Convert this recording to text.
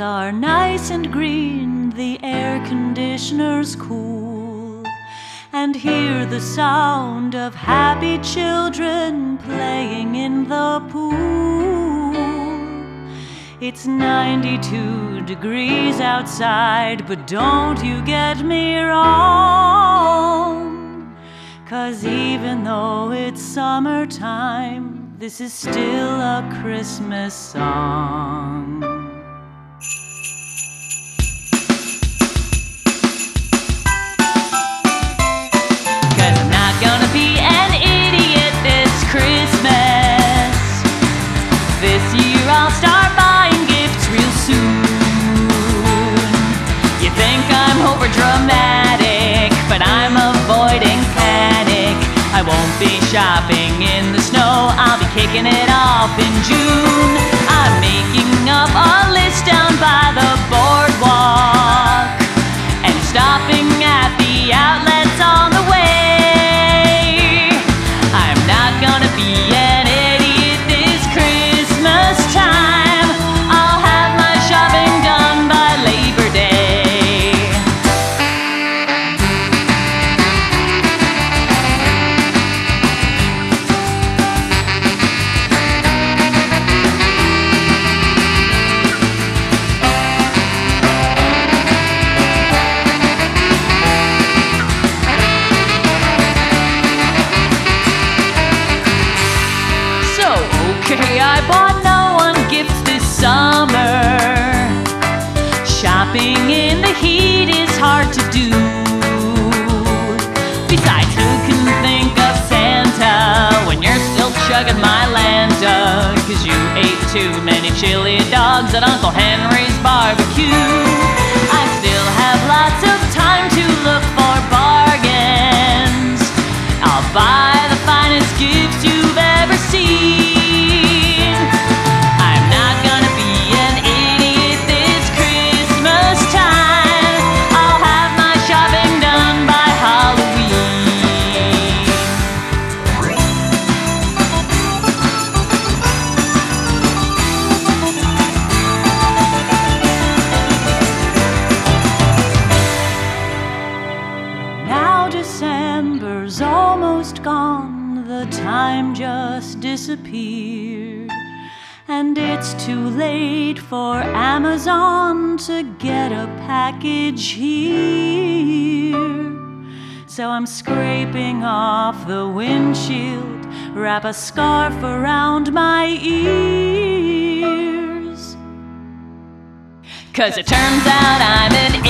are nice and green, the air conditioner's cool, and hear the sound of happy children playing in the pool. It's 92 degrees outside, but don't you get me wrong. Cause even though it's summertime, this is still a Christmas song. Over dramatic, but I'm avoiding panic. I won't be shopping in the snow, I'll be kicking it off in June. I'm making up a list down by the boardwalk chugging Mylanta? Cause you ate too many chili dogs at Uncle Henry's barbecue. I still have lots of time to time just disappeared. And it's too late for Amazon to get a package here. So I'm scraping off the windshield, wrap a scarf around my ears. Cause it turns out I'm an